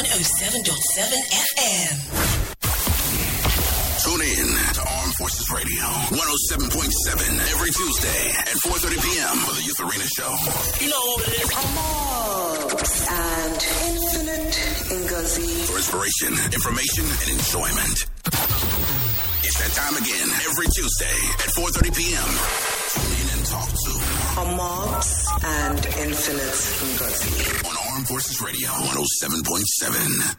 107.7 FM. Tune in to Armed Forces Radio, 107.7 every Tuesday at 4.30 p.m. for the Youth Arena Show. Is? Amobs and Infinite Ngozi. For inspiration, information, and enjoyment. It's that time again every Tuesday at 4.30 p.m. Tune talk to Amobs and Infinite Ngozi. on Armed Forces Radio, 107.7.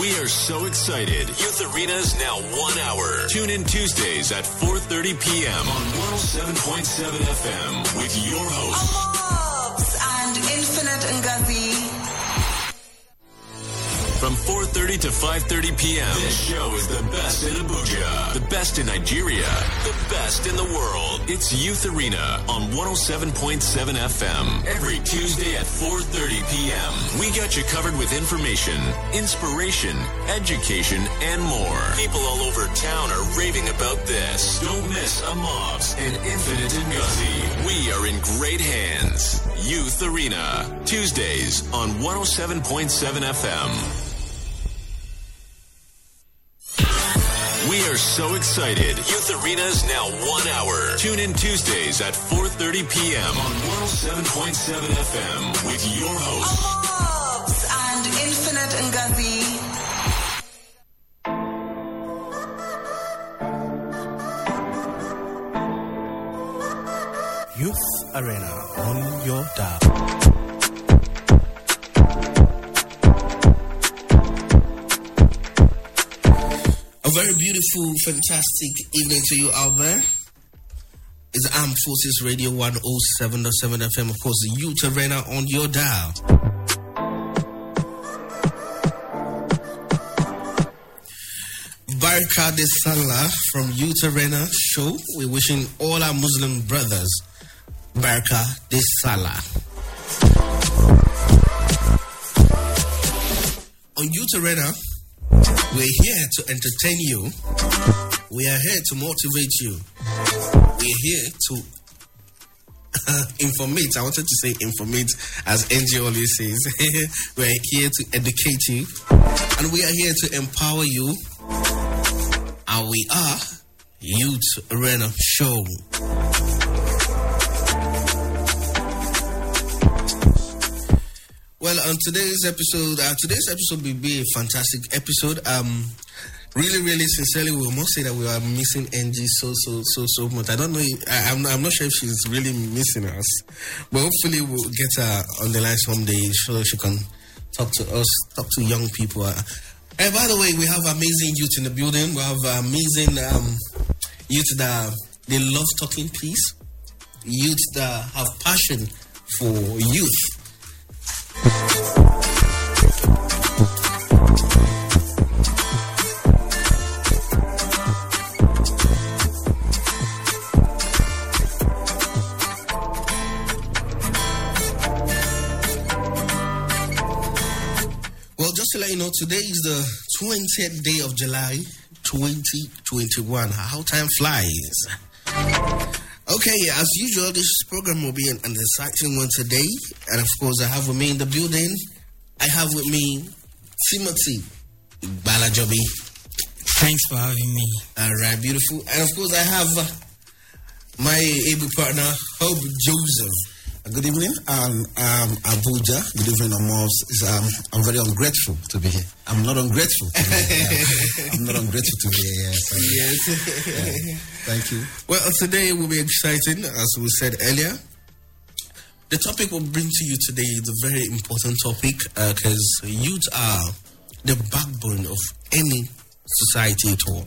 We are so excited. Youth Arena is now one hour. Tune in Tuesdays at 4.30 p.m. on 107.7 FM with your host, Amobs and Infinite Ngozi. From 4.30 to 5.30 p.m. This show is the best in Abuja, the best in Nigeria, the best in the world. It's Youth Arena on 107.7 FM. Every Tuesday at 4.30 p.m. We got you covered with information, inspiration, education, and more. People all over town are raving about this. Don't miss Amobs and Infinite Ngozi. We are in great hands. Youth Arena, Tuesdays on 107.7 FM. We are so excited. Youth Arena's now one hour. Tune in Tuesdays at 4.30 p.m. on 107.7 FM with your host, Amobs and Infinite Ngozi. Youth Arena on your dial. Very beautiful, fantastic evening to you out there. It's Armed Forces Radio 107.7 FM, of course, the Youth Arena on your dial. Barka da Sallah from Youth Arena show. We're wishing all our Muslim brothers Barka da Sallah. On Youth Arena, we're here to entertain you. We are here to motivate you. We're here to informate. I wanted to say informate, as NG always says. we're here to educate you. And we are here to empower you. And we are Youth Arena Show. On today's episode, uh, today's episode will be a fantastic episode. Um, really, really, sincerely, we must say that we are missing Angie so, so, so, so much. I don't know. If, I, I'm, not, I'm not sure if she's really missing us, but hopefully, we'll get her on the line someday so she can talk to us, talk to young people. Uh, and by the way, we have amazing youth in the building. We have amazing um, youth that they love talking peace, youth that have passion for youth. Today is the 20th day of July 2021. How time flies. Okay, as usual, this program will be an, an exciting one today. And of course, I have with me in the building, I have with me Timothy Balajobi. Thanks for having me. All right, beautiful. And of course, I have my able partner, Hope Joseph. Good evening, um, um, Abuja. Good evening, Amos. Um, I'm very ungrateful to be here. I'm not ungrateful. To be here. I'm not ungrateful to be here. Yes. Yes. Thank you. Well, today will be exciting, as we said earlier. The topic we'll bring to you today is a very important topic because youth are the backbone of any society at all.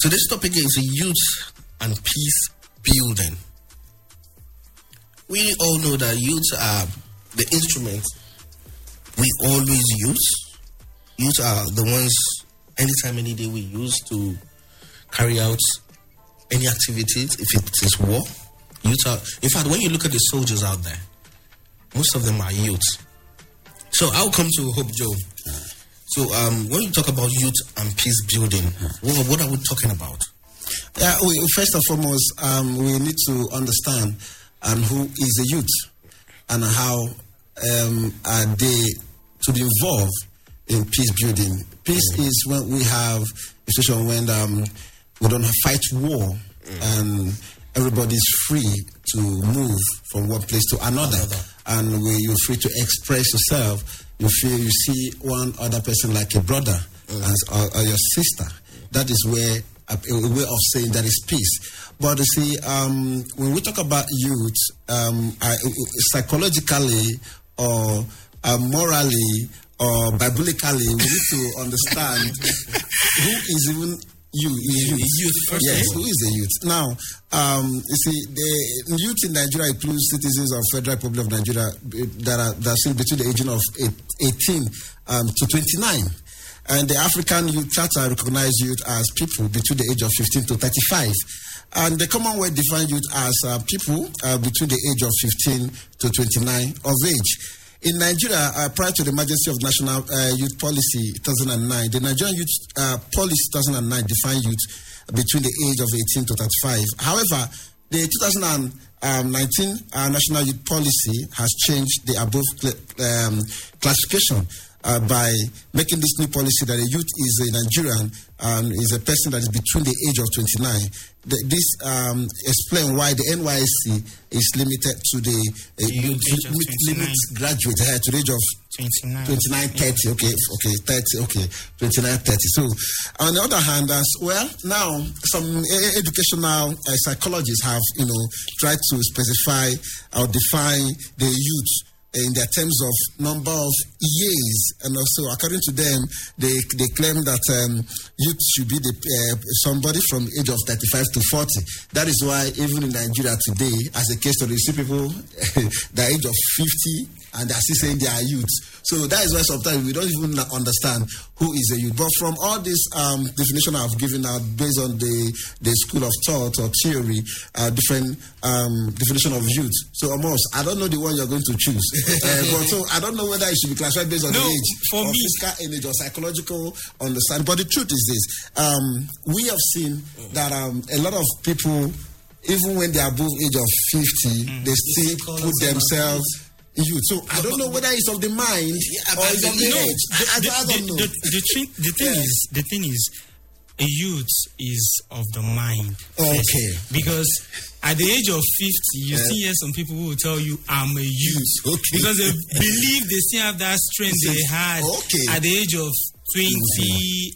So, this topic is youth and peace building. We all know that youth are the instruments we always use. Youth are the ones, anytime, any day, we use to carry out any activities, if it is war. Youth are, in fact, when you look at the soldiers out there, most of them are youth. So I'll come to Hope Joe. So um, when you talk about youth and peace building, what, what are we talking about? Yeah, we, first and foremost, um, we need to understand um, who is a youth and how um, are they to be involved in peace building? Peace is when we have a situation when um, we don't fight war and everybody's free to move from one place to another, and we, you're free to express yourself. You feel you see one other person like a brother and, or, or your sister. That is where a, a way of saying that is peace. But you see, um, when we talk about youth, um, I, psychologically or uh, morally or biblically, we need to understand who is even you, youth. youth, first yes, who is a youth? Now, um, you see, the youth in Nigeria includes citizens of Federal Republic of Nigeria eh, that are that are still between the age of eight- 18 um, to 29. And the African Youth Charter recognizes youth as people between the age of 15 to 35. And the Commonwealth defines youth as uh, people uh, between the age of 15 to 29 of age. In Nigeria, uh, prior to the emergency of National uh, Youth Policy 2009, the Nigerian Youth uh, Policy 2009 defined youth between the age of 18 to 35. However, the 2019 uh, National Youth Policy has changed the above cl- um, classification uh, by making this new policy that a youth is a Nigerian and is a person that is between the age of 29. The, this um, explains why the NYC is limited to the uh, Youth age of limit, limit graduate uh, to the age of 29. 29, 30, okay, okay, 30, okay, 29, 30. So, on the other hand, as well, now some educational uh, psychologists have, you know, tried to specify or define the youth in their terms of number of years, and also according to them, they they claim that um, youth should be the uh, somebody from age of 35 to 40. That is why even in Nigeria today, as a case study, you see people the age of 50 and they're still saying they are youth. So that is why sometimes we don't even understand who is a youth. But from all this um, definition I've given out based on the, the school of thought or theory, uh, different um, definition of youth. So almost, I don't know the one you're going to choose. uh, but so I don't know whether it should be classified based on No, the age for or me- physical image or psychological understanding. But the truth is this: um, we have seen that um, a lot of people, even when they are above age of fifty, Mm. they still put themselves themselves. Youth. So I don't know whether it's of the mind or it's of the- the no, age. I, I, the, I don't know. the, the, the, thing, the thing Yeah. is, the thing is, a youth is of the mind. Okay. first. Because at the age of 50, you Yeah. still hear some people who will tell you, I'm a youth. Okay. Because they believe they still have that strength they had Okay. at the age of 20,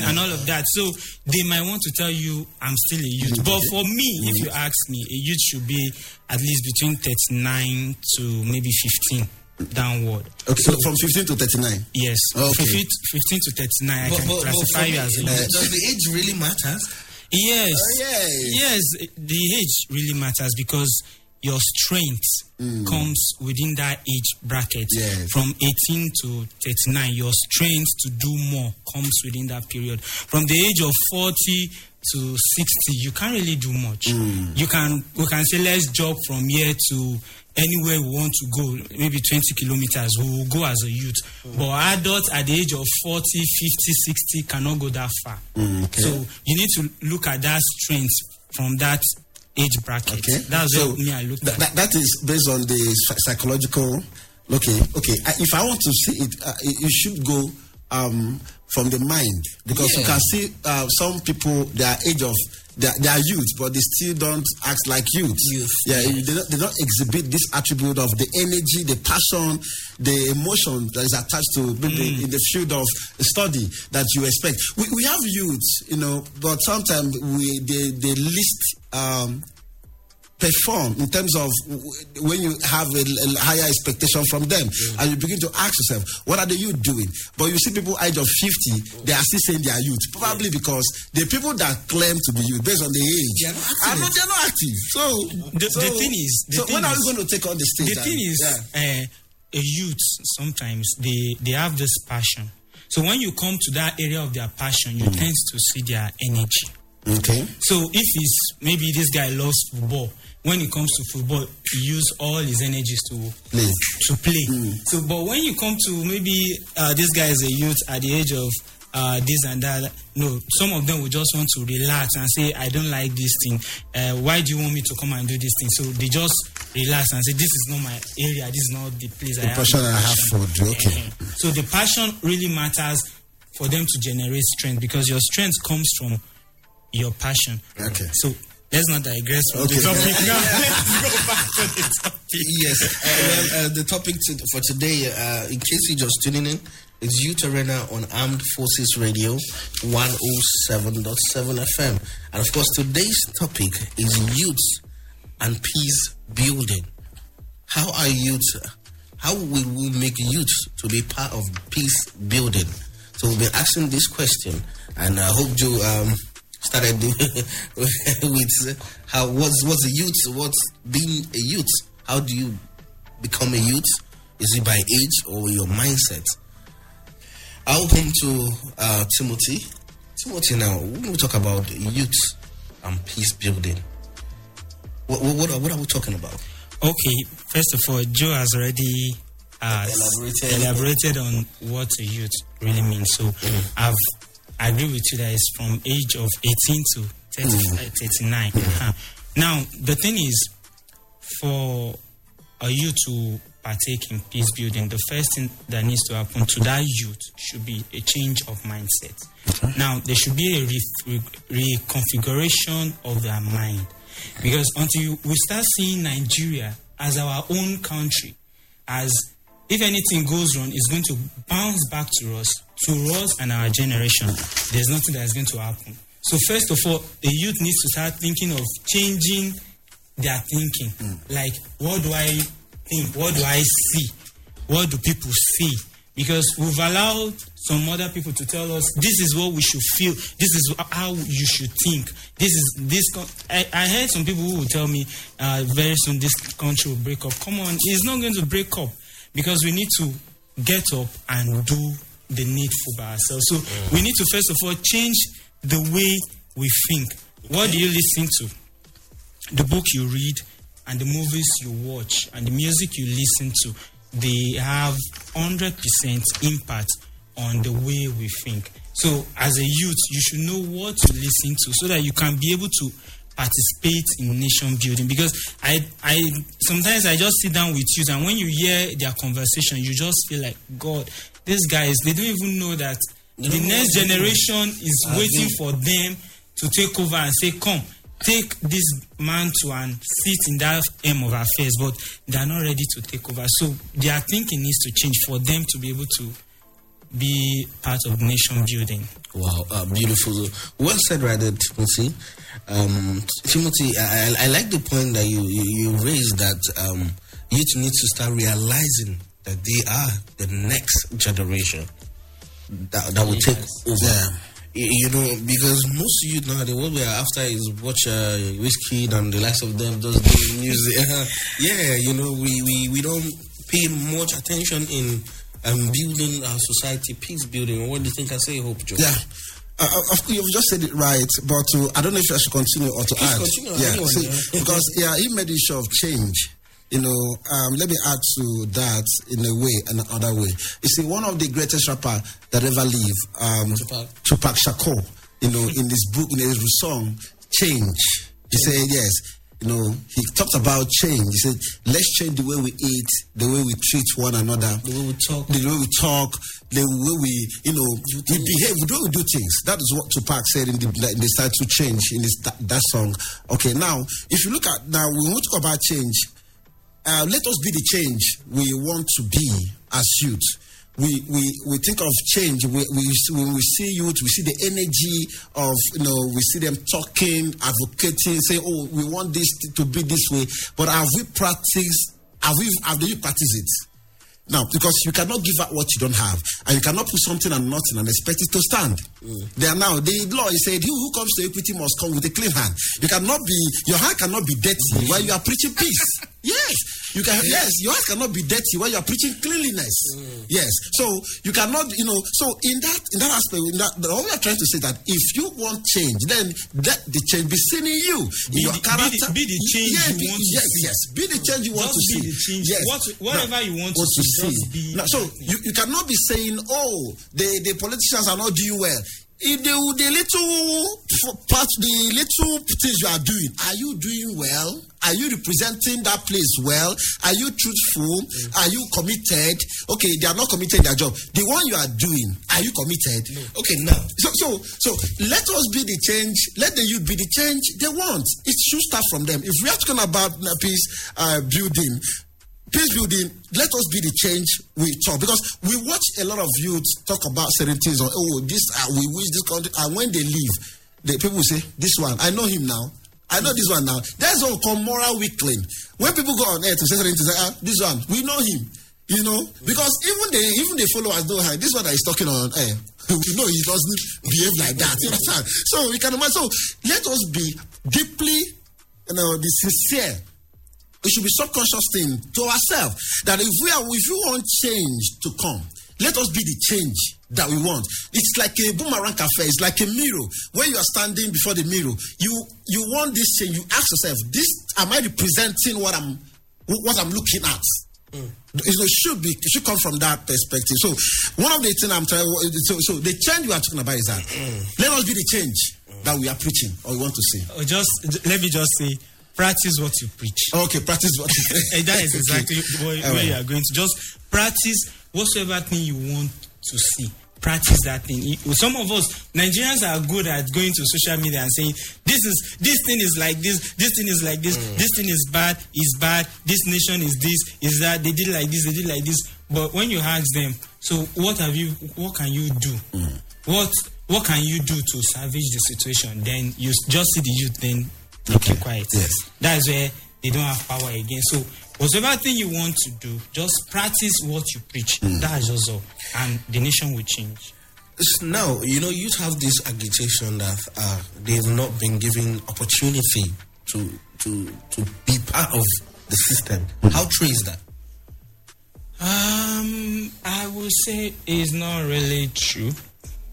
18, and all of that. So they might want to tell you, I'm still a youth. But for me, if you mm-hmm. ask me, a youth should be at least between 39 to maybe 15 downward. Okay, so from 15 to 39. Yes. Okay. 15, 15 to 39, I can but, but classify for you as a youth. does the age really matter? Yes. Oh, yeah. Yes, the age really matters because your strength mm. comes within that age bracket. Yes. From 18 to 39, your strength to do more comes within that period. From the age of 40 to 60, you can't really do much. Mm. You can we can say let's jog from here to anywhere we want to go, maybe 20 kilometers, we will go as a youth. Mm. But adults at the age of 40, 50, 60 cannot go that far. okay. So you need to look at that strength from that age bracket. Okay. That's so what me I look that, at. that, is based on the psychological. Okay, okay. I, if I want to see it, uh, it, should go um, from the mind because you can see uh, some people their age of they are, they are youth, but they still don't act like youth. Youth. Yeah, they don't, they don't exhibit this attribute of the energy, the passion, the emotion that is attached to maybe in the field of study that you expect. We, we have youth, you know, but sometimes we they, they list um, perform in terms of when you have a, a higher expectation from them and you begin to ask yourself what are the youth doing but you see people age of 50 they are still saying they are youth probably because the people that claim to be youth based on the age They are not active. not, they're not active so The- so, the thing is- the so thing when are is- we going to take on the stage the and- thing is, yeah. uh, a youth sometimes they they have this passion. So when you come to that area of their passion, you tend to see their energy. Okay So if it's maybe this guy loves football, when it comes to football, he use all his energies to Play. to play. So, but when you come to maybe uh, this guy is a youth at the age of uh, this and that, no, some of them will just want to relax and say, "I don't like this thing. Uh, why do you want me to come and do this thing?" So they just relax and say, This is not my area, this is not the place The I passion have. I have for okay. So the passion really matters for them to generate strength because your strength comes from your passion. Okay. So let's not digress from Okay. the topic now. let's go back to the topic. Yes. Uh, well, uh, the topic to, for today, uh, in case you're just tuning in, is Youth Arena on Armed Forces Radio 107.7 FM. And of course, today's topic is youth and peace building. How are youth, how will we make youth to be part of peace building? So we've been asking this question, and I hope you. um, started doing with how what's what's a youth, what's being a youth? How do you become a youth? Is it by age or your mindset? I'll come to uh, Timothy. Timothy, now when we talk about youth and peace building, what what, what, are, we talking about? Okay, first of all, Joe has already uh, Elaborated. elaborated on what a youth really means. So I've I agree with you that it's from age of 18 to 30, uh, 39. Uh-huh. Now, the thing is, for a youth to partake in peace building, the first thing that needs to happen to that youth should be a change of mindset. Now, there should be a re- re- reconfiguration of their mind. Because until we start seeing Nigeria as our own country, as if anything goes wrong, it's going to bounce back to us, to us and our generation. There's nothing that is going to happen. So, first of all, the youth needs to start thinking of changing their thinking. Like, what do I think? What do I see? What do people see? Because we've allowed some other people to tell us this is what we should feel. This is how you should think. This is this. co- I, I heard some people who will tell me uh, very soon this country will break up. Come on, it's not going to break up because we need to get up and do the needful by ourselves. So we need to first of all change the way we think. What do you listen to? the book you read and the movies you watch and the music you listen to they have 100% impact on the way we think so as a youth you should know what to listen to so that you can be able to participate in nation building because i i sometimes i just sit down with youth and when you hear their conversation you just feel like god these guys they don't even know that They the next what to do. generation is waiting for them to take over and say, Come, take this man to and sit in that aim of affairs, but they are not ready to take over. So their thinking needs to change for them to be able to be part of nation building. Wow, uh, beautiful. Well said, right there, Timothy. Um, Timothy, I, I- I like the point that you, you, you raised that um, youth need to start realizing that they are the next generation that, that will take over. Yeah. You know, because most youth nowadays, what we are after is watch uh, Wizkid and the likes of them, just doing music. yeah, you know, we, we, we don't pay much attention in um, building our society, peace building. What do you think I say, Hope Joe? Yeah. Uh, uh, of course, you've just said it right, but to, I don't know if I should continue or to Please add. continue, Yeah, anyone, see, yeah. because yeah, he made issue of change. You know, um, let me add to that in a way, another way. You see, one of the greatest rapper that ever lived, um, Tupac. Tupac Shakur, you know, in this book, in his song, Change. He said, yes, you know, he talked about change. He said, let's change the way we eat, the way we treat one another, The way we talk. the way we talk, the way we, you know, we behave, the way we do things. That is what Tupac said in the, in the start to change in this, that, that song. Okay, now, if you look at, now, when we talk about change, uh, let us be the change we want to be as youth. We, we, we think of change. We, we, when we see youth, we see the energy of, you know, we see them talking, advocating, saying, oh, we want this to be this way. But have we practiced, have we, have you practiced it? Now, because you cannot give out what you don't have, and you cannot put something and nothing and expect it to stand. Mm. There now, the law is said, "He who comes to equity must come with a clean hand." You cannot be, your hand cannot be dirty while you are preaching peace. Yes, you can. Yes, your hand cannot be dirty while you are preaching cleanliness. Mm. Yes, so you cannot, you know. So in that, in that aspect, in that, all we are trying to say that if you want change, then let the change be seen in you, in Be your the- be the- character. be the mm, change Yeah, you want to yes, see. yes, be the change you want Just to be see. the change. Yes, What- whatever you want to see, be now, so you, you cannot be saying, oh, the, the politicians are not doing well. If the, the little part, the little things you are doing, are you doing well? Are you representing that place well? Are you truthful? Are you committed? Okay, they are not committed their job. The one you are doing, are you committed? Okay, now So, so, so let us be the change. Let the youth be the change they want. It should start from them. If we are talking about uh, peace uh, building, peace building, let us be the change we talk because we watch a lot of youths talk about certain things. On oh, this uh, we wish this country, and when they leave, the people say, "This one, I know him now." I know this one now. That's what we call moral weakling. When people go on air to say certain things, like, ah, this one, we know him. You know, because even the even the followers know hey, this one that is talking on air. We know he doesn't behave like that. You? So we can imagine. So let us be deeply, you know, the sincere. It should be subconscious thing to ourselves that if we are if you want change to come, let us be the change that we want. It's like a boomerang cafe. It's like a mirror. When you are standing before the mirror, you you want this change. You ask yourself, "This am I representing what I'm what I'm looking at?" Mm. It should be it should come from that perspective. So one of the things I'm trying so so the change we are talking about is that mm. let us be the change that we are preaching or we want to see. Or oh, just let me just say, practice what you preach. Okay, practice what you Eh, that is exactly where, where right. you are going to. Just practice whatsoever thing you want to see. Practice that thing. Some of us Nigerians are good at going to social media and saying this is this thing is like this, this thing is like this, this thing is bad, is bad, this nation is this, is that they did like this, they did like this. But when you ask them, so what have you what can you do? What what can you do to salvage the situation? Then you just see the youth then keep quiet. Yes. That's where they don't have power again. So whatever thing you want to do, just practice what you preach. That's also. And the nation will change. now you know you have this agitation that uh, they've not been given opportunity to to to be part of the system. How true is that? Um, I would say it's not really true.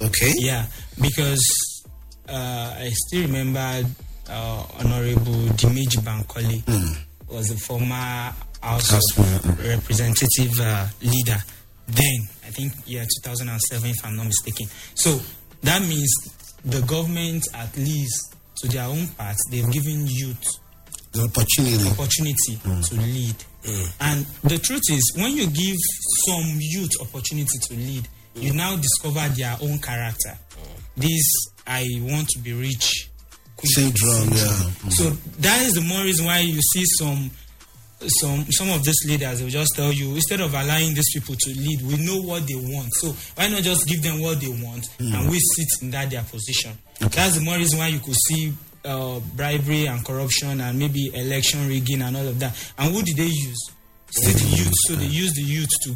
Okay. Yeah, because uh, I still remember uh, Honorable Dimeji Bankole hmm. was the former House of hmm. Representative uh, leader. Then, I think year 2007, if I'm not mistaken. So that means the government, at least to their own part, they've given youth The opportunity. opportunity hmm. to lead. And the truth is, when you give some youth opportunity to lead, you now discover their own character. This I want to be rich. Syndrome, yeah. So that is the more reason why you see some some some of these leaders they will just tell you instead of allowing these people to lead, we know what they want. So why not just give them what they want and we sit in that their position? That's the more reason why you could see uh, bribery and corruption and maybe election rigging and all of that. And who did they use? Still the youth. So they use the youth to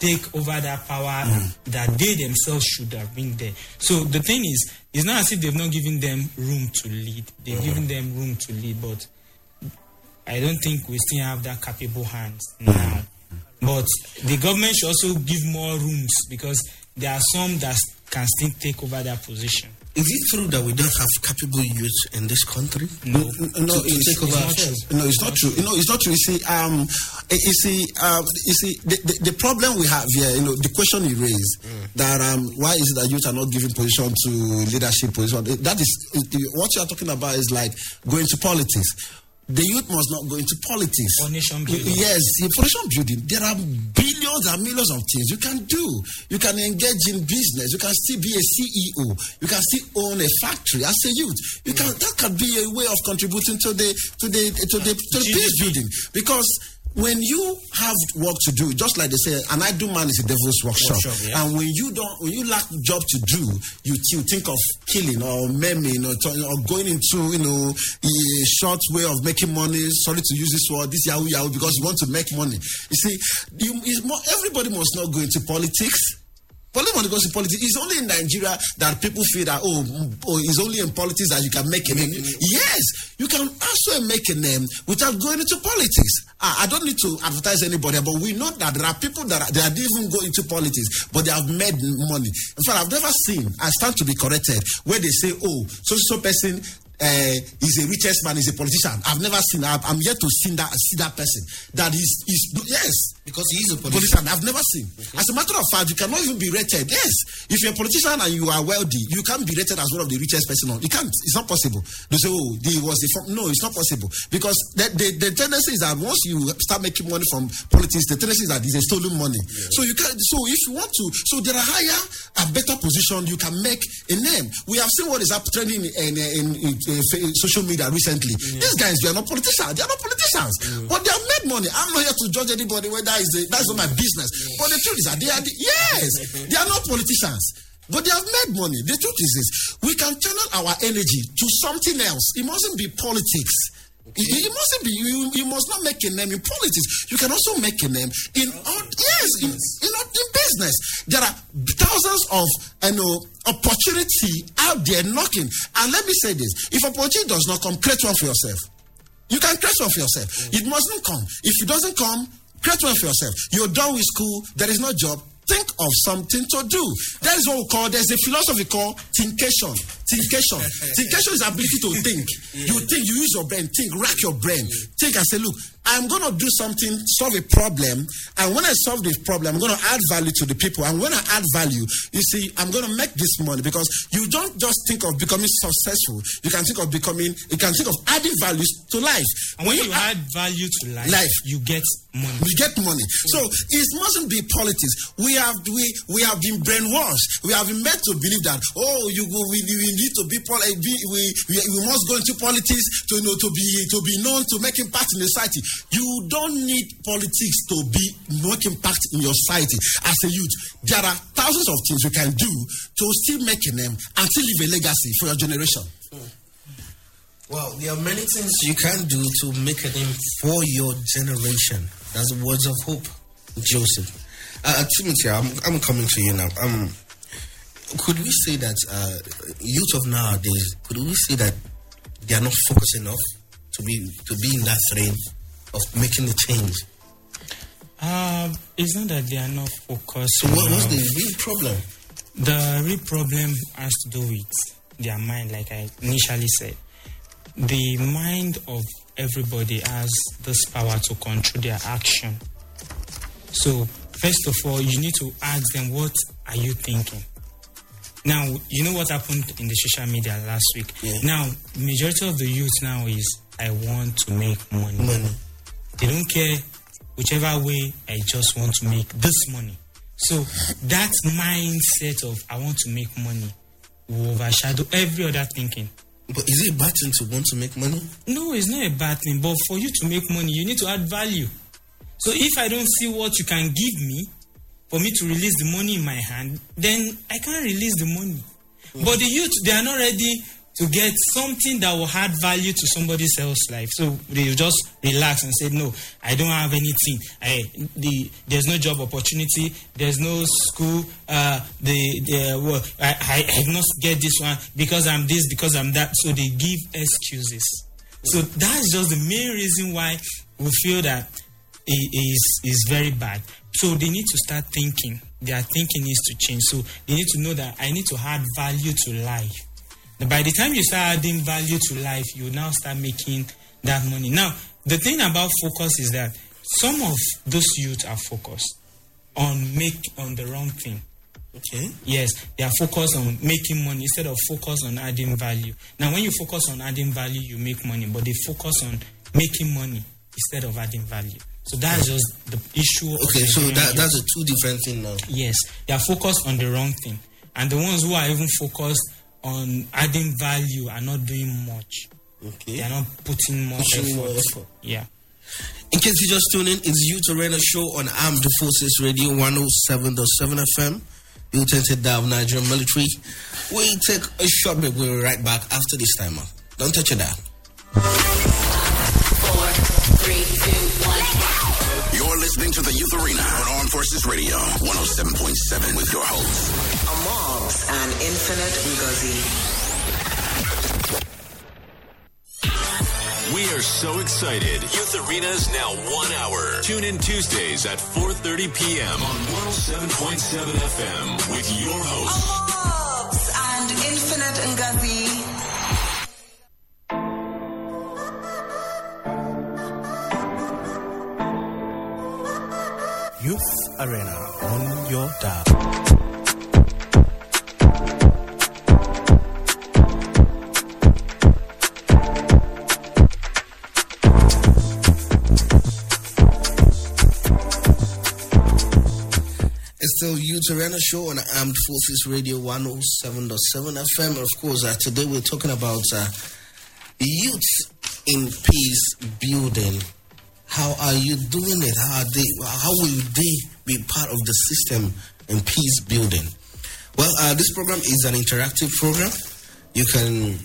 take over that power that they themselves should have been there. So the thing is, it's not as if they've not given them room to lead. They've mm. given them room to lead, but I don't think we still have that capable hands now. Mm. But the government should also give more rooms because there are some that can still take over that position. Is it true that we don't have capable youth in this country? No. no, to, to it's, over not no, it's not true. You know, it's not true. You see, um, eh, you see, um, you see, the, the, the problem we have here, you know, the question you raised that um, why is it that youth are not given position to leadership position? Eh, That is eh, what you are talking about is like going to politics. The youth must not go into politics. For nation building. Yes, for nation building, there are billions and millions of things you can do. You can engage in business. You can still be a CEO. You can still own a factory as a youth. You can that can be a way of contributing to the to the to the to the peace building because. When you have work to do, just like they say, an idle man is a devil's workshop. Workshop, yeah. And when you don't, when you lack job to do, you, you think of killing or maiming or, or going into, you know, a short way of making money. Sorry to use this word, this Yahoo Yahoo, because you want to make money. You see, you, more, everybody must not go into politics. Politics goes to politics. It's only in Nigeria that people feel that oh, oh, it's only in politics that you can make a name. Yes, you can also make a name without going into politics. I, I don't need to advertise anybody, but we know that there are people that are, that didn't even go into politics, but they have made money. In fact, I've never seen. I stand to be corrected where they say, oh, so so person. Uh, is a richest man, is a politician. I've never seen. I've, I'm yet to see that see that person. That is is yes Because he is a politician. politician I've never seen. As a matter of fact, you cannot even be rated. Yes, if you're a politician and you are wealthy, you can't be rated as one of the richest person on. You can't. It's not possible. They say, oh, he was a form. No, it's not possible because the, the, the tendency is that once you start making money from politics, the tendency is that it's a stolen money. So you can. So if you want to, so there are higher and better position you can make a name. We have seen what is up trending in, in, in, in, social media recently. These guys, they are not politicians. They are not politicians, but they have made money. I'm not here to judge anybody whether is the, that's not my business. But the truth is that they are the, yes, they are not politicians. But they have made money. The truth is this: we can channel our energy to something else. It mustn't be politics. It, it mustn't be. You, you must not make a name in politics. You can also make a name in all, yes, in, in, in business. There are thousands of you know opportunity out there knocking. And let me say this: if opportunity does not come, create one for yourself. You can create one for yourself. It mustn't come. If it doesn't come, create one for yourself. You're done with school, there is no job. Think of something to do. That is what we call, there's a philosophy called thinkation. Thinkation is ability to think. You think, you use your brain, think, rack your brain. Think and say, look, I'm going to do something, solve a problem. And when I solve this problem, I'm going to add value to the people. And when I add value, you see, I'm going to make this money because you don't just think of becoming successful. You can think of becoming, you can think of adding values to life. And when you add value to life, Life. you get money. You get money. So it mustn't be politics. We have we we have been brainwashed. We have been made to believe that oh you go we, we need to eh, be we, we we must go into politics to you know to be to be known to make impact in the society. You don't need politics to be make impact in your society as a youth. There are thousands of things you can do to still make a name and still leave a legacy for your generation. Well, there are many things you can do to make a name for your generation. That's the words of hope, Joseph. Uh, Timothy, I'm, I'm coming to you now. Um, could we say that uh, youth of nowadays, could we say that they are not focused enough to be to be in that frame of making a change? Uh, it's not that they are not focused. So, what was the real problem? The real problem has to do with their mind, like I initially said. The mind of everybody has this power to control their action. So, first of all, you need to ask them, What are you thinking? Now, you know what happened in the social media last week? Yeah. Now, majority of the youth now is, I want to make money. Money. They don't care whichever way I just want to make this money. So that mindset of I want to make money will overshadow every other thinking. But is it a bad thing to want to make money? No, it's not a bad thing, but for you to make money, you need to add value. So if I don't see what you can give me for me to release the money in my hand, then I can't release the money. But the youth, they are not ready to get something that will add value to somebody else's life. So they just relax and say, No, I don't have anything. I, the, there's no job opportunity, there's no school, uh, the, the, well, I, I, I must get this one because I'm this, because I'm that. So they give excuses. So that's just the main reason why we feel that is is very bad. So they need to start thinking. Their thinking needs to change. So they need to know that I need to add value to life. Now, by the time you start adding value to life, you now start making that money. Now, the thing about focus is that some of those youth are focused on make on the wrong thing. Okay. Yes, they are focused on making money instead of focus on adding value. Now, when you focus on adding value, you make money, but they focus on making money instead of adding value. So that's just the issue. of Okay, so that, that's a two different thing now. Yes, they are focused on the wrong thing. And the ones who are even focused on adding value are not doing much. Okay, they are not putting more Pushing effort. more effort. Yeah. In case you just tune in, it's Youth Arena Show on Armed Forces Radio 107.7 FM. You attended down Nigerian military. We take a short break. We'll be right back after this timer. Don't touch it down. Listening to the Youth Arena on Armed Forces Radio 107.7 with your hosts. Amobs and Infinite Ngozi. We are so excited. Youth Arena is now one hour. Tune in Tuesdays at 4.30 p.m. on 107.7 FM with your host, Amobs and Infinite Ngozi. Youth Arena on your dial. It's still Youth Arena show on Armed Forces Radio 107.7 FM. Of course, uh, today we're talking about uh, youth in peace building. How are you doing it? How are they? How will they be part of the system in peace building? Well, uh, this program is an interactive program. You can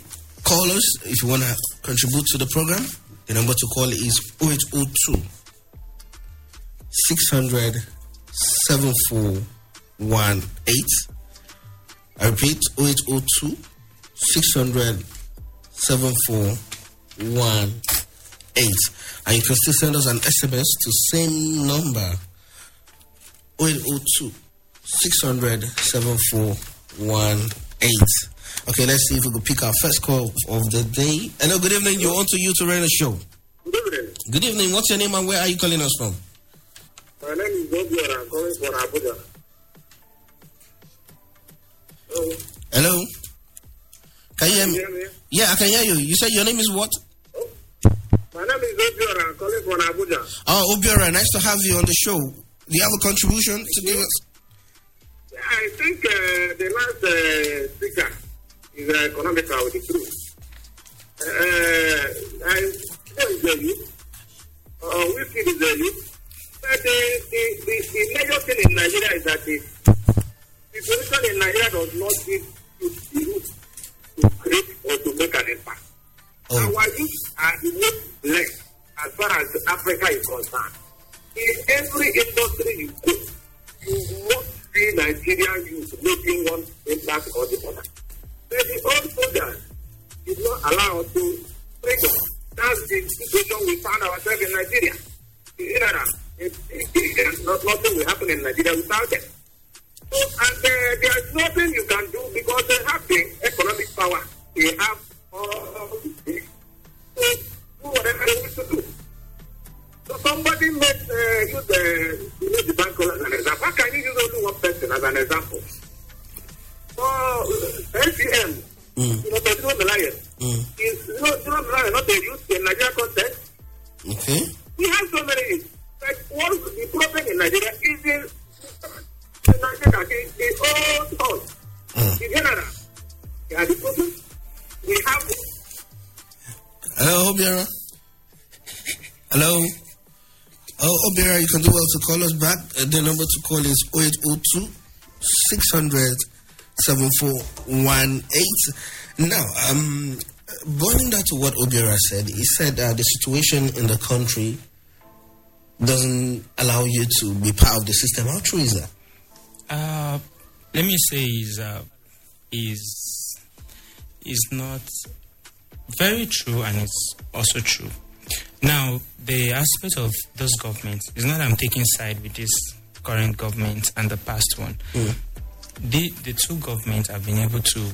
call us if you want to contribute to the program. The number to call is 0802 600 7418. I repeat 0802 600 7418. And you can still send us an SMS to same number 0802 600 7418. Okay, let's see if we can pick our first call of the day. Hello, good evening. You're on to Youth Arena Show. Good evening. Good evening. What's your name and where are you calling us from? My name is Obiora. I'm calling from Abuja. Hello. Hello? Can Can you hear me? Yeah, I can hear you. You said your name is what? My name is Obiora. I'm calling from Abuja. Oh, Obiora, nice to have you on the show. Do you have a contribution to give us? I think uh, the last uh, speaker is uh, economical with the truth. Uh, I is a youth. Uh, Wizkid is a youth. But the, the, the, the major thing in Nigeria is that the, the solution in Nigeria does not give Oh. Our youth are most as far as Africa is concerned. In every industry you go, you won't see Nigerian youth making one impact or the other. But the old soldiers did not allow us to up. That's the situation we found ourselves in Nigeria. You know nothing will happen in Nigeria without them. So, and uh, there's nothing you can do because they have the economic power. They have all. So, do whatever they wish to do. So somebody made use the you the bank as an example. How can you use only one person as an example? So you know, Pedro Melaye, Mm. is you know, Pedro Melaye not a youth in Nigeria context. Okay. We have so many youth. The problem in Nigeria is in, in the, the old thought, Mm. in. Yeah, the problem we have Hello, Obiora. Hello. Oh, Obiora, you can do well to call us back. Uh, the number to call is 0802 600 7418. Now, um, boiling down to what Obiora said, he said uh, the situation in the country doesn't allow you to be part of the system. How true is that? Uh, let me say is uh, is is not very true and it's also true. Now, the aspect of those governments is not I'm taking side with this current government and the past one. Mm. The the two governments have been able to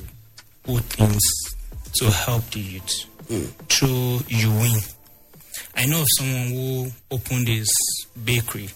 put things to help the youth mm. through YouWin. I know of someone who opened his bakery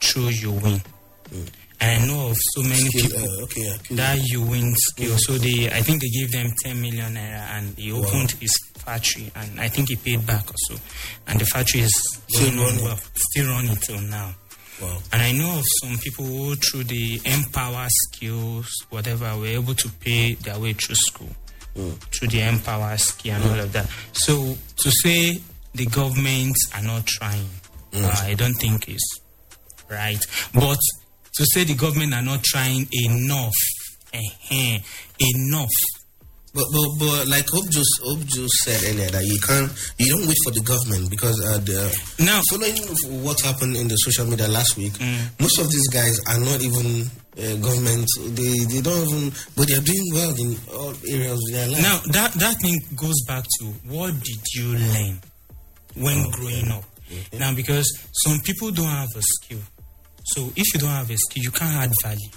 through YouWin. Mm. I know of so many Skill, people uh, okay, that YouWin skill. So they, I think they gave them 10 million naira and he opened his factory and I think he paid back also. And the factory is Still running. well, still running till now. Wow. And I know of some people who, through the N-Power skills, whatever, were able to pay their way through school, through the N-Power skill and all of that. So to say the governments are not trying, uh, I don't think is right. But to say the government are not trying enough, eh, enough. But, but, but like Hope just, Hope just said earlier that you can't, you don't wait for the government because uh, the, Now, following what happened in the social media last week, most of these guys are not even uh, government. They they don't even, but they're doing well in all areas of their life. Now that that thing goes back to what did you learn when growing up? Now because some people don't have a skill, so if you don't have a skill, you can't add value.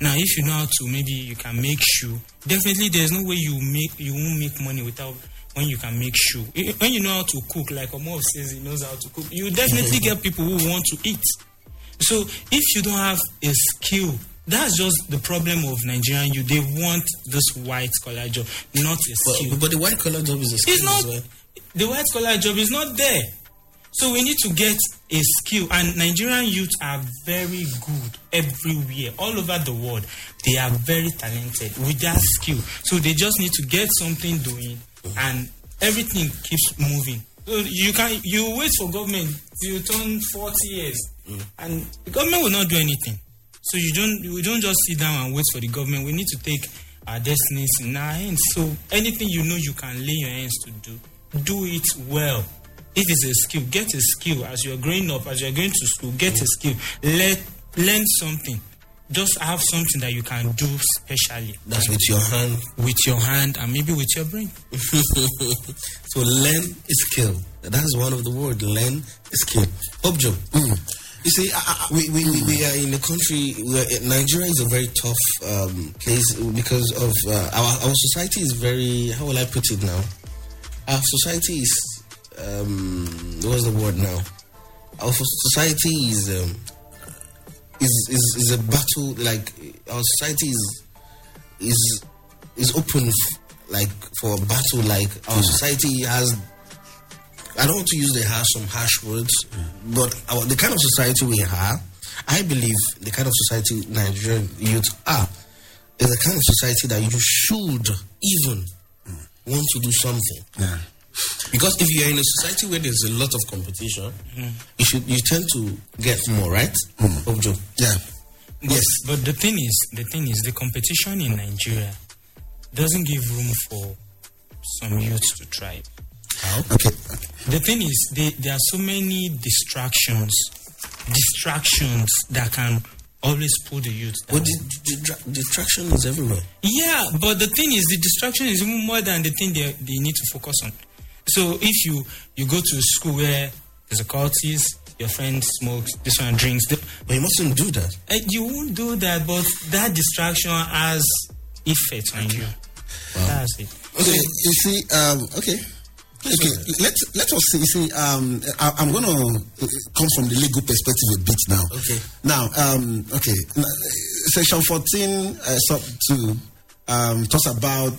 Now if you know how to, maybe you can make shoe. Definitely, there's no way you make you won't make money without when you can make shoe. When you know how to cook, like Omo says he knows how to cook, you definitely get people who want to eat. So if you don't have a skill, that's just the problem of Nigerian you. They want this white collar job, not a skill. But, but the white collar job is a skill It's not as well. the white collar job is not there. So we need to get a skill, and Nigerian youth are very good everywhere, all over the world. They are very talented with that skill. So they just need to get something doing, and everything keeps moving. So you can you wait for government till you turn forty years, and the government will not do anything. So you don't you don't just sit down and wait for the government. We need to take our destinies in our hands. So anything you know you can lay your hands to do, do it well. If it's a skill, get a skill. As you're growing up, as you're going to school, get a skill. Let learn something. Just have something that you can do specially. That's with your hand. With your hand and maybe with your brain. so learn a skill. That's one of the words. Learn a skill. Objo. You see, I, I, we, we, we, we are in a country where Nigeria is a very tough um, place because of uh, our our society is very. How will I put it now? Our society is um, what's the word now? Our society is um, is, is is a battle. Like our society is is is open f- like for a battle. Like our society has. I don't want to use the harsh some harsh words, but our, the kind of society we are, I believe the kind of society Nigerian youth are is the kind of society that you should even want to do something. Yeah. Because if you are in a society where there's a lot of competition, you should you tend to get more, right? Objo. Yeah. But, But the thing is, the thing is, the competition in Nigeria doesn't give room for some youths to try. Okay. The thing is, they, there are so many distractions, distractions that can always pull the youth down. But the, the, the distraction is everywhere. Yeah, but the thing is, the distraction is even more than the thing they, they need to focus on. So if you you go to school where there's a cultist, your friend smokes, this one drinks, the, But you mustn't do that. eh, you won't do that. But that distraction has effect on you. That's it. Okay, you see, um, okay. Okay, let let us see. You see, um, I, I'm going to come from the legal perspective a bit now. Okay. Now, um, okay, N- section 14 uh, sub two um, talks about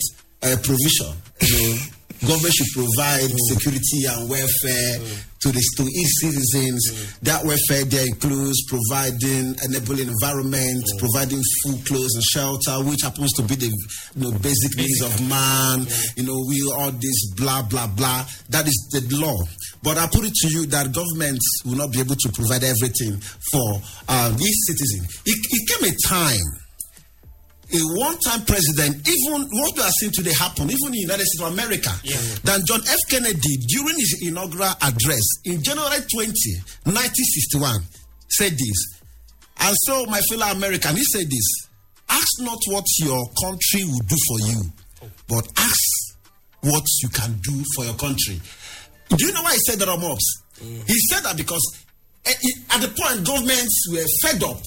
uh, provision. You know, government should provide mm. security and welfare mm. to the to each citizens. Mm. That welfare there includes providing enabling environment, providing food, clothes, and shelter, which happens to be the you know, basic needs of man. You know, we all this blah blah blah. That is the law. But I put it to you that governments will not be able to provide everything for uh, these citizens. It, it came a time a one-time president, even what we are seeing today happen, even in the United States of America, than John F. Kennedy during his inaugural address in January 20, 1961, said this. And so, my fellow American, he said this ask not what your country will do for you, but ask what you can do for your country. Do you know why he said that, Mobs? He said that because eh, at the point governments were fed up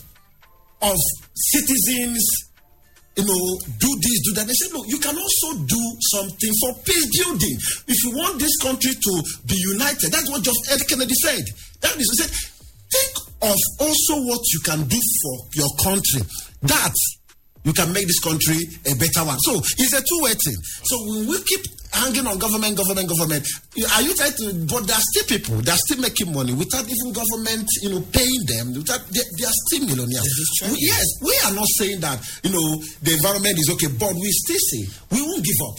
of citizens you know, do this, do that. They said, look, you can also do something for peace building. If you want this country to be united, that's what John F. Kennedy said. That is, he said, think of also what you can do for your country. That you can make this country a better one. So it's a two-way thing. So when we keep hanging on government, government, government, are you trying to? But there are still people that are still making money without even government, you know, paying them. Without they, they are still millionaires. We- yes, we are not saying that you know the environment is okay, but we still say we won't give up.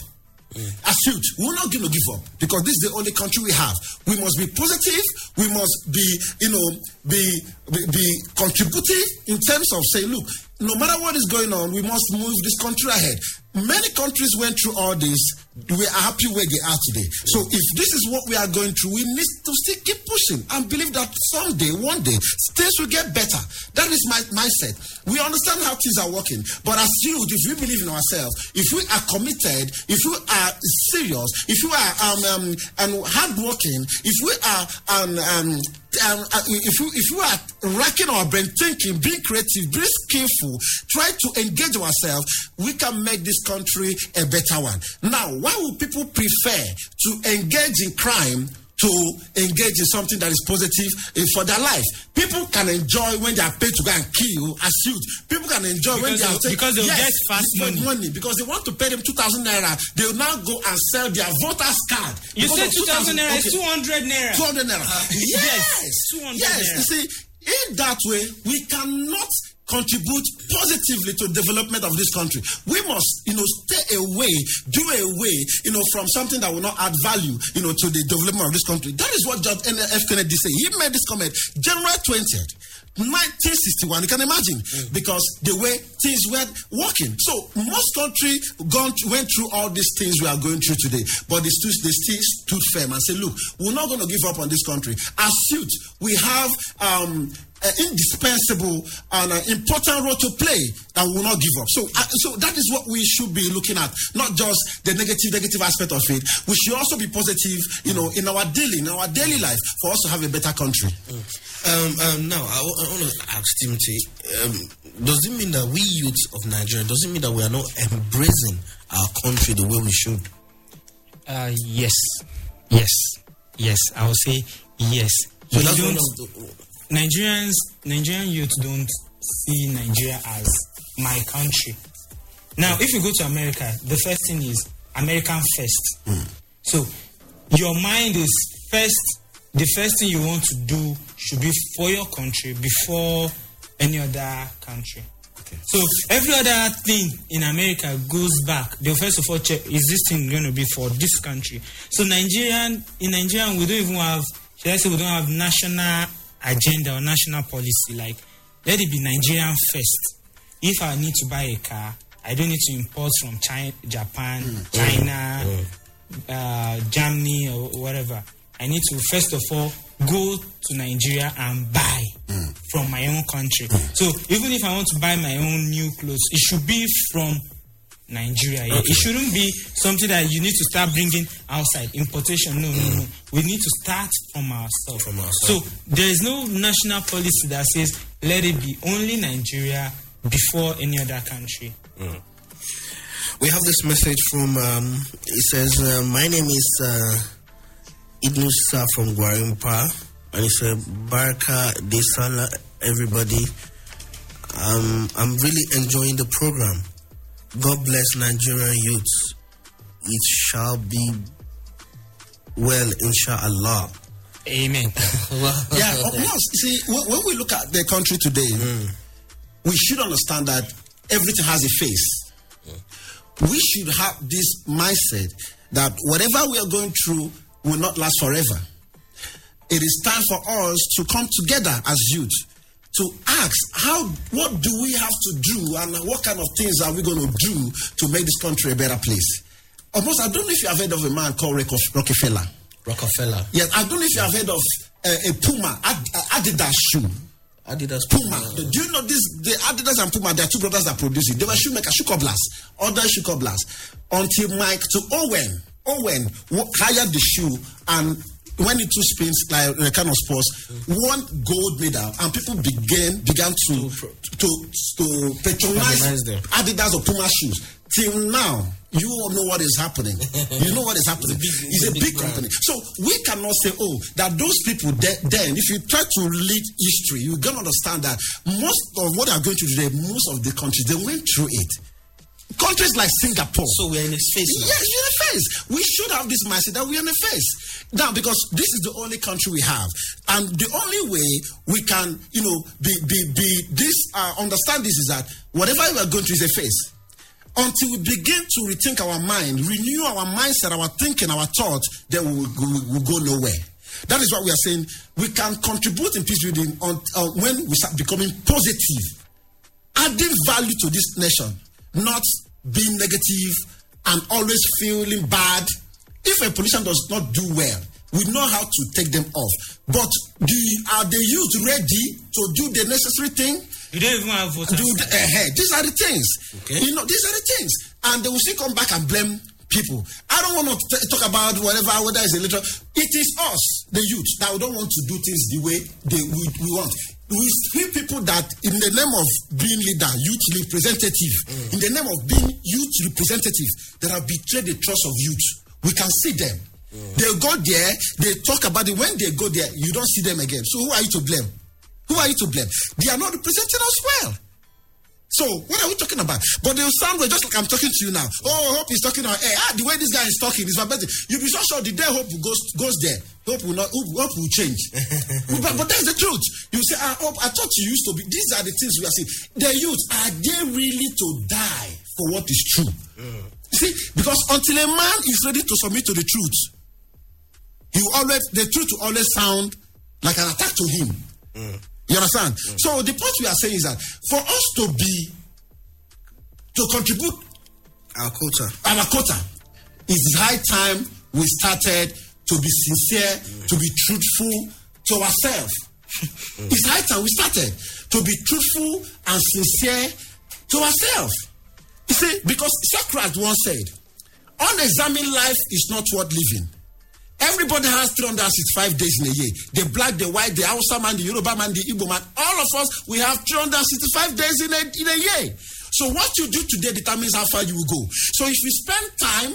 As youth, we're not going to give up because this is the only country we have. We must be positive. We must be, you know, be be, be contributive in terms of saying, look, no matter what is going on, we must move this country ahead. Many countries went through all this. We are happy where they are today. So if this is what we are going through, we need to still keep pushing and believe that someday, one day, things will get better. That is my mindset. We understand how things are working, but as youth, if we believe in ourselves, if we are committed, if we are serious, if we are um, um and hardworking, if we are um, um um, uh, if you if you are racking our brain, thinking, being creative, being skillful, try to engage ourselves, we can make this country a better one. Now, why would people prefer to engage in crime to engage in something that is positive for their life. People can enjoy when they are paid to go and kill as youth. People can enjoy when Because they are they- because they'll get fast because money. because they want to pay them two thousand naira. They will now go and sell their voters card. You said of 2,000 naira, okay. it's 200 naira. 200 naira. Uh, yes. yes, 200 yes. naira. You see, in that way, we cannot contribute positively to development of this country. We must, you know, stay away, do away, you know, from something that will not add value, you know, to the development of this country. That is what John F. Kennedy said. He made this comment January 20th. 1961, you can imagine, because the way things were working. So most country gone went through all these things we are going through today, but they still, they still stood firm and said, "Look, we're not going to give up on this country." As youth, we have um, an indispensable and an important role to play that we will not give up. So, uh, so that is what we should be looking at, not just the negative, negative aspect of it. We should also be positive, you know, in our daily, in our daily life, for us to have a better country. Um, um, now, I, want to ask Timothy, um, does it mean that we youths of Nigeria, does it mean that we are not embracing our country the way we should? Uh, yes, yes, yes. I will say yes. So We that's don't- one of the, Nigerians, Nigerian youth don't see Nigeria as my country. Now, if you go to America, the first thing is American first. Hmm. So, your mind is first. The first thing you want to do should be for your country before any other country. So every other thing in America goes back. They'll first of all check is this thing going to be for this country. So Nigerian in Nigerian we don't even have should I say we don't have national agenda or national policy. Like let it be Nigerian first. If I need to buy a car, I don't need to import from China, Japan, mm. China, mm. Mm. uh, Germany, or whatever. I need to first of all go to Nigeria and buy from my own country. So even if I want to buy my own new clothes, it should be from Nigeria. yeah. It shouldn't be something that you need to start bringing outside importation. No, no, no. We need to start from ourselves. From ourselves. So there is no national policy that says let it be only Nigeria before any other country. We have this message from, um, it says, uh, My name is uh, Idnusa from Guarimpa. And it said, Baraka Desala, everybody. Um, I'm really enjoying the program. God bless Nigerian youths. It shall be well, inshallah. Amen. yeah, of course. See, when, when we look at the country today, mm. we should understand that everything has a face. Mm. We should have this mindset that whatever we are going through will not last forever. It is time for us to come together as youth to ask how what do we have to do and what kind of things are we going to do to make this country a better place. Almost, I don't know if you have heard of a man called Rockefeller. Rockefeller. Yes, I don't know if you have heard of uh, a Puma Ad- uh, Adidas shoe. Adidas Puma. Do you know this? The Adidas and Puma, they are two brothers that produce it. They were shoemakers, shoe cobblers, other shoe cobblers. Until Mike to Owen, Owen hired the shoe and when it two spins like a kind of sports, one gold medal, and people began began to to to patronize. Adidas or Puma shoes. Till now, you all know what is happening. you know what is happening. It's a big, company. So we cannot say, oh, that those people de- then, if you try to read history, you're going to understand that most of what they are going through today, most of the countries, they went through it. Countries like Singapore. So we're in a face now. Yes, we're in the face. We should have this mindset that we're in a face. Now, because this is the only country we have. And the only way we can, you know, be, be, be this, uh, understand this is that whatever we are going through is a phase. Until we begin to rethink our mind, renew our mindset, our thinking, our thoughts, then we will we will go nowhere. That is what we are saying. We can contribute in peace building on, uh, when we start becoming positive adding value to this nation, not being negative and always feeling bad. If a politician does not do well, we know how to take them off. But do you, are the youth ready to do the necessary thing? You don't even have voters. Do the, uh, these are the things. Okay. You know, these are the things, and they will still come back and blame people. I don't want to t- talk about whatever whether it's a little. It is us, the youth, that we don't want to do things the way they we, we want. We see people that, in the name of being leader, youth representative, in the name of being youth representative, that have betrayed the trust of youth. We can see them. They go there, they talk about it. When they go there, you don't see them again. So who are you to blame? Who are you to blame? They are not representing us well. So what are we talking about? But they'll sound well, just like I'm talking to you now. Oh, Hope is talking on air. Ah, the way this guy is talking is my best. You'll be so sure the day Hope goes goes there, Hope will not Hope, Hope will change. but, but that's the truth. You say, ah, Hope, I thought you used to be. These are the things we are seeing. The youth are they really to die for what is true? See, because until a man is ready to submit to the truth, he will always the truth will always sound like an attack to him. You understand? So the point we are saying is that for us to be to contribute Our quota. our quota, it's high time we started to be sincere, to be truthful to ourselves. it's high time we started to be truthful and sincere to ourselves. You see, because Socrates once said, unexamined life is not worth living. Everybody has 365 days in a year. The black, the white, the Hausa man, the Yoruba man, the Igbo man, all of us, we have 365 days in a, in a year. So what you do today determines how far you will go. So if you spend time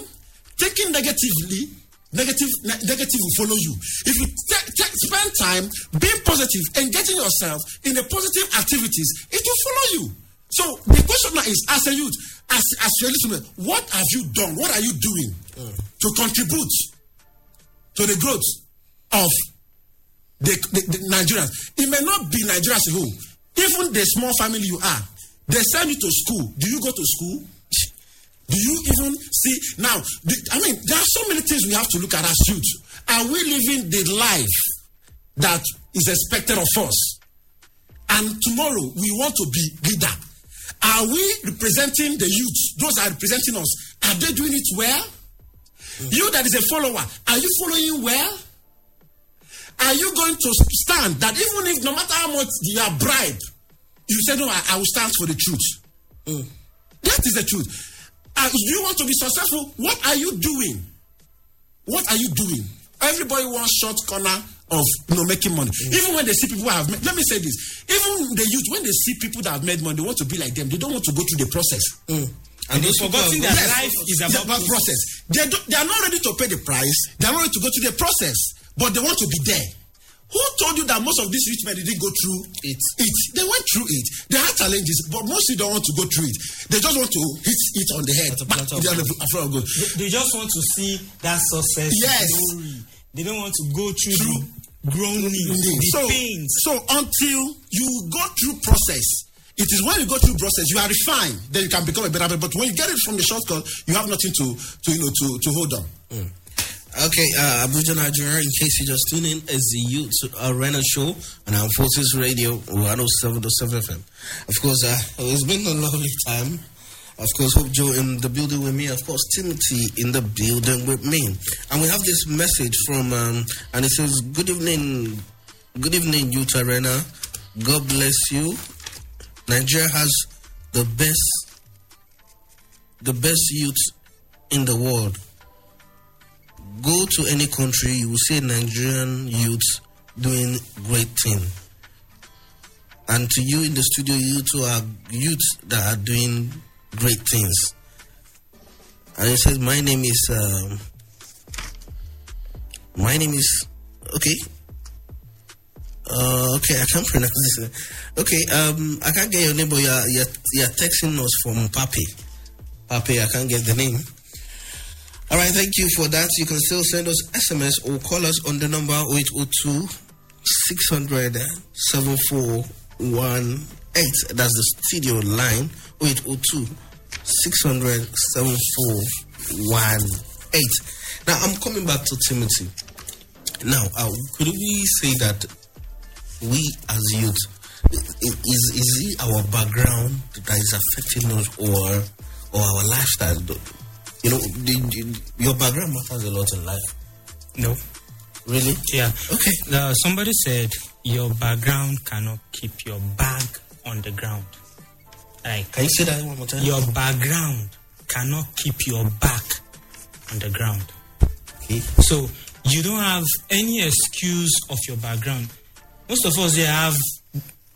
thinking negatively, negative ne- negative will follow you. If you ta- ta- spend time being positive, engaging yourself in the positive activities, it will follow you. So the question now is, as a youth, as as you're listening, what have you done? What are you doing mm. to contribute to the growth of the, the, the Nigerians? It may not be Nigeria as a whole. Even the small family you are, they send you to school. Do you go to school? Do you even see now? I mean, there are so many things we have to look at as youth. Are we living the life that is expected of us? And tomorrow we want to be leader. Are we representing the youth? Those are representing us. Are they doing it well? You that is a follower, are you following well? Are you going to stand that even if no matter how much you are bribed, you say no, I, I will stand for the truth. That is the truth. Uh, you want to be successful, what are you doing? What are you doing? Everybody wants short corner of you know making money. Even when they see people who have made, let me say this. Even the youth, when they see people that have made money, they want to be like them. They don't want to go through the process. And they've forgotten that Yes, life is about about process. They, do, they are not ready to pay the price. They are not ready to go through the process, but they want to be there. Who told you that most of these rich men didn't go through It. It. They went through it. They had challenges, but mostly don't want to go through it. They just want to hit it on the head. The They the- after all good. They, they just want to see that success. Yes. Glory. They don't want to go through the groaning, so, pains. so until you go through process, it is when you go through process you are refined. Then you can become a better. person. But when you get it from the shortcut, you have nothing to, to you know to, to hold on. Okay, uh, Abuja, Nigeria, in case you just tune in, is the Youth Arena Show and on our Forces Radio 107.7 FM. Of course, uh, it's been a lovely time. Of course, Hope Joe in the building with me. Of course, Timothy in the building with me. And we have this message from, um, and it says, Good evening, good evening, Youth Arena. God bless you. Nigeria has the best, the best youth in the world go to any country, you will see Nigerian youths doing great thing. And to you in the studio, you two are youths that are doing great things. And it says, my name is, um, my name is, okay. Uh, okay, I can't pronounce this. Okay, um, I can't get your name, but you're, you're, you're texting us from Papi. Papi, I can't get the name. All right, thank you for that. You can still send us SMS or call us on the number 0802 600 7418. That's the studio line 0802 600 7418. Now, I'm coming back to Timothy. Now, uh, could we say that we as youth, is, is it our background that is affecting us or, or our lifestyle? You know, the, the, your background matters a lot in life. No. Really? Yeah. Okay. Uh, somebody said your background cannot keep your bag on the ground. Like Can you say that one more time? your background cannot keep your back on the ground. Okay. So you don't have any excuse of your background. Most of us here have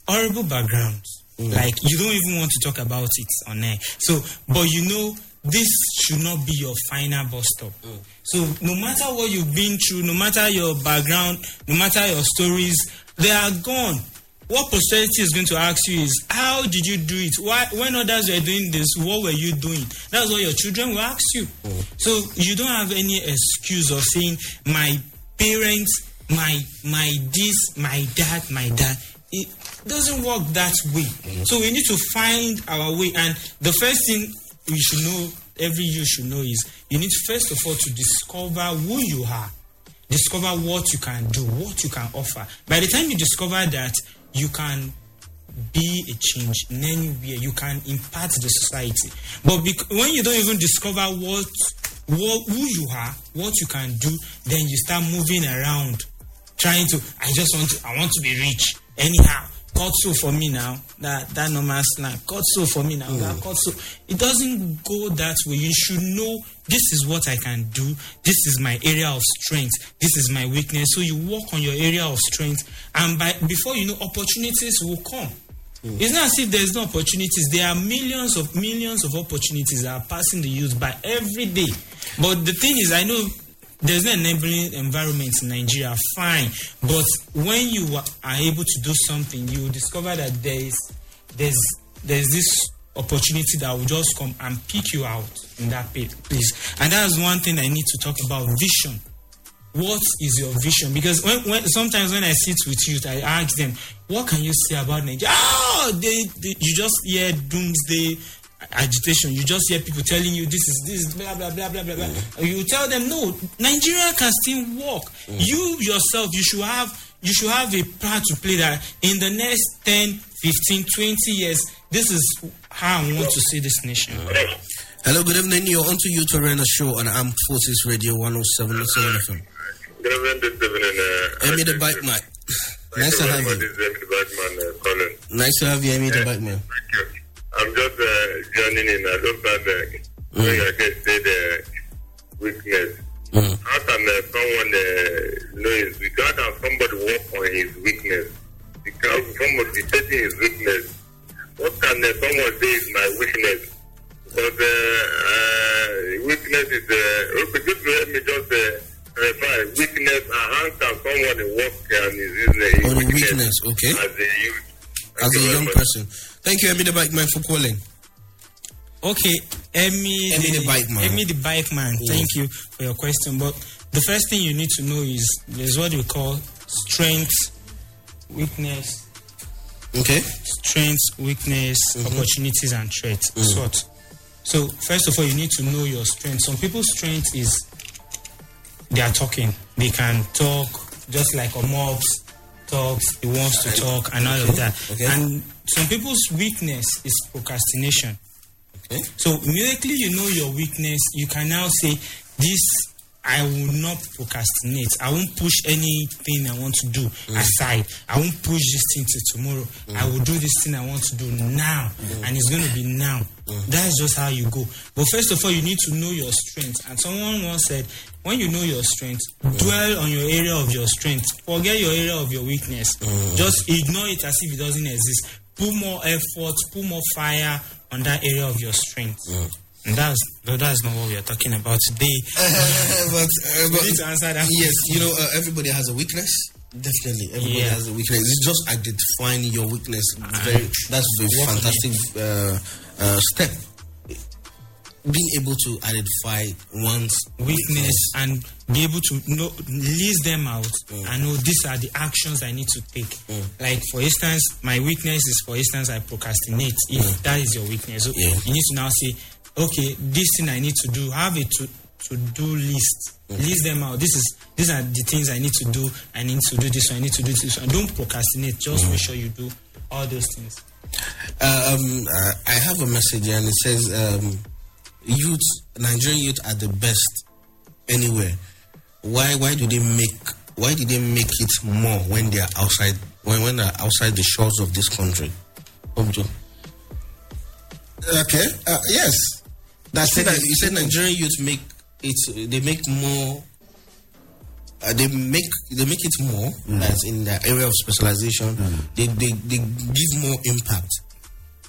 horrible backgrounds. Mm. Like you don't even want to talk about it on air. So, but you know this should not be your final bus stop. Mm. So no matter what you've been through, no matter your background, no matter your stories, they are gone. What posterity is going to ask you is how did you do it? Why when others were doing this, what were you doing? That's what your children will ask you. Mm. So you don't have any excuse of saying my parents, my my this, my dad, my dad. It doesn't work that way. So we need to find our way. And the first thing we should know, every you should know, is you need first of all to discover who you are. Discover what you can do, what you can offer. By the time you discover that, you can be a change in anywhere. You can impact the society. But bec- when you don't even discover what, what who you are, what you can do, then you start moving around, trying to. I just want to. I want to be rich anyhow. Cut so for me now. That that normal slang. Cut so for me now. That hmm. cut so. It doesn't go that way. You should know this is what I can do. This is my area of strength. This is my weakness. So you work on your area of strength, and by before you know, opportunities will come. Hmm. It's not as if there's no opportunities. There are millions of millions of opportunities that are passing the youth by every day. But the thing is, I know there's no enabling environment in Nigeria, fine. But when you are able to do something, you discover that there is there's there's this opportunity that will just come and pick you out in that place. And that's one thing I need to talk about vision what is your vision? Because when, when sometimes when I sit with youth, I ask them, "What can you say about Nigeria?" Oh, they, they you just hear doomsday agitation. You just hear people telling you this is this is blah blah blah blah blah. blah. You tell them, "No, Nigeria can still work." You yourself, you should have you should have a part to play that in the next 10, 15, 20 years. This is how I want to see this nation. Hello, good evening. You're on to Youth Arena Show on Armed Forces Radio 107.7 FM. Good evening, this evening. Uh, Amy the Bike Man. Nice to have you. This is Amy the Batman uh, calling. Nice to have you, Amy the Bike Man. Thank you. I'm just uh, joining in. I don't have uh, when I can say the weakness. Mm. How can uh, someone uh, know his weakness? How can somebody work on his weakness? Because somebody detecting his weakness. What can uh, someone say is my weakness? Because uh, uh, weakness is, uh, okay, just let me just uh, clarify. Weakness, uh, how can someone work on his, his, On his weakness, okay. as a youth? As a young much. person. Thank you, Amy the Bike Man, for calling. Okay, Emmy, Emmy the bike man. Emmy the bike man. Thank you for your question. But the first thing you need to know is there's what we call strength, weakness, Okay? strengths, weakness, mm-hmm. opportunities, and threats. SWOT. Mm. So first of all, you need to know your strength. Some people's strength is they are talking. They can talk just like Amos talks. He wants to talk and all of that. Okay. And some people's weakness is procrastination. Okay. So immediately you know your weakness, you can now say, This I will not procrastinate. I won't push anything I want to do mm. aside. I won't push this thing to tomorrow. Mm. I will do this thing I want to do now. Mm. And it's going to be now. That's just how you go. But first of all, you need to know your strengths. And someone once said, when you know your strengths, dwell on your area of your strength. Forget your area of your weakness. Just ignore it as if it doesn't exist. Put more effort, put more fire on that area of your strength. That's but that's not what we are talking about today. but, uh, but need to answer that. yes, you know, uh, everybody has a weakness. Definitely, everybody Yeah. has a weakness. It's just identifying your weakness. Very, that's a fantastic uh, uh, step. Being able to identify one's weakness and be able to know list them out and know these are the actions I need to take. Like for instance, my weakness is for instance I procrastinate. If that is your weakness, so Yeah. you need to now say, okay, this thing I need to do. Have a to to do list. List them out. This is these are the things I need to do. I need to do this. one, I need to do this. one. Don't procrastinate. Just make sure you do all those things. Um, uh, I have a message here and it says, um, "Youth, Nigerian youth are the best anywhere. Why? Why do they make? Why did they make it more when they are outside? When when they're outside the shores of this country?" Objo. Okay. Uh, yes. That's You it. said, that- you said Nigerian youth make it. They make more. Uh, they make they make it more as in the area of specialization. They, they they give more impact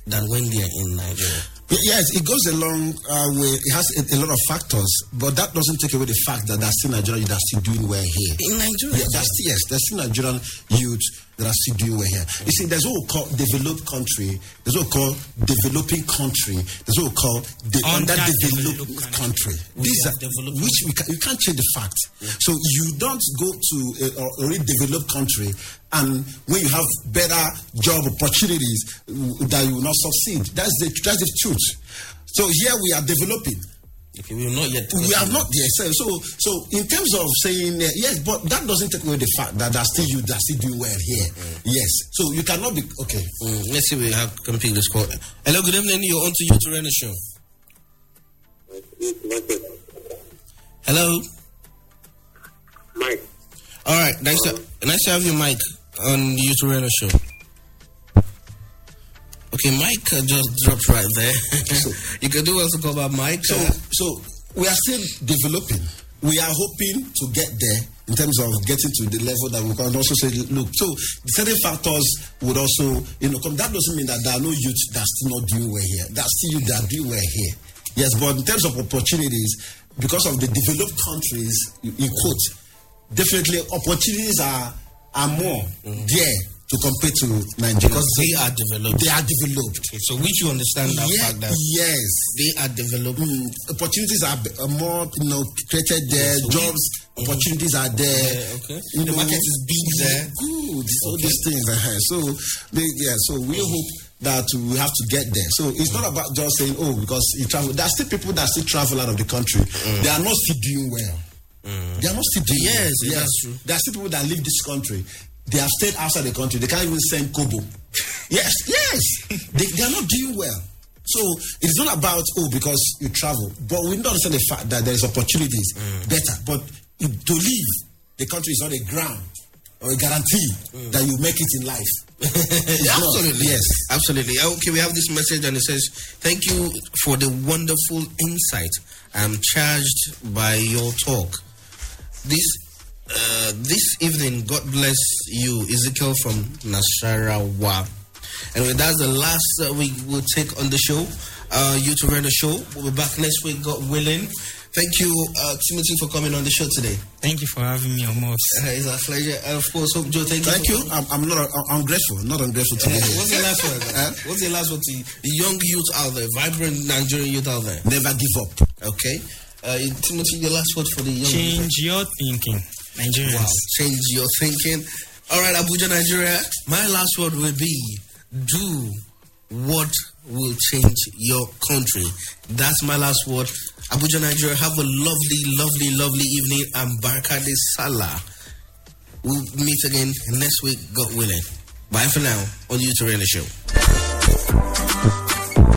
than when they are in Nigeria. Yes, it goes a long uh, way. It has a, a lot of factors, but that doesn't take away the fact that there's still Nigerian youth that are still doing well here. In Nigeria? Yeah, that's yes, there's still Nigerian youth that are still doing well here. You see, there's what we call developed country, there's what we call developing country, there's what we call the Underdeveloped country. country. These are which we can, you can't change the fact. So you don't go to a, a already developed country and when you have better job opportunities uh, that you will not succeed. That's the that's the truth. So here we are developing. Okay, we are not yet. We are not there. So, so, so in terms of saying uh, yes, but that doesn't take away the fact that there's still you that still doing well here. Yes. So you cannot be okay. Mm, let's see we have can pick this call. Hello, good evening. You're on to Youth Arena the show. Hello. Mike. All right, nice to nice to have you, Mike, on the Youth Arena show. Okay, Mike uh, just dropped right there. you can do also back Mike. So, uh, so we are still developing. We are hoping to get there in terms of getting to the level that we can also say, look, so certain factors would also, you know, come. That doesn't mean that there are no youth that are still not doing well here. Are still youth that are doing well here. Yes, but in terms of opportunities, because of the developed countries, in quote, definitely opportunities are are more there to compare to Nigeria. because they are developed. they are developed. Okay, so which you understand that Yeah, fact that yes. they are developed. Mm, opportunities are uh, more, you know, created there. so we- jobs, opportunities are there. Okay. You The market is big there. Good. All these things. uh So, they, yeah. So we hope that we have to get there. So it's not about just saying, oh, because you travel. There are still people that still travel out of the country. They are not still doing well. They are not still doing Yes, well. that's true. There are still people that leave this country. They have stayed outside the country. They can't even send kobo. yes, yes. they, they are not doing well. So it's not about oh because you travel, but we don't understand the fact that there is opportunities mm. better. But to leave the country is not a ground or a guarantee mm. that you make it in life. Not. Absolutely. Yes. Absolutely. Uh, okay, we have this message and it says, Thank you for the wonderful insight. I'm charged by your talk. This uh, this evening, God bless you, Ezekiel from Nasarawa. Anyway, that's the last uh, we will take on the show. Uh, Youth Arena the show. We'll be back next week, God willing. Thank you, uh, Timothy, for coming on the show today. Thank you for having me, Amos. Uh, it's a pleasure. And of course, Hope Joe, thank you. Thank for you. I'm, I'm not. I'm, I'm grateful. Not ungrateful to be Uh, here. what's the last word? Huh? What's the last word to the young youth out there, vibrant Nigerian youth out there? Never give up. Okay. Uh, Timothy, your last word for the young Change your thinking, Nigerians. Wow. Change your thinking. All right, Abuja, Nigeria. My last word will be do what will change your country. That's my last word. Abuja, Nigeria. Have a lovely, lovely, lovely evening. And Barkade Salah. We'll meet again next week, God willing. Bye for now on the Youth Arena Show.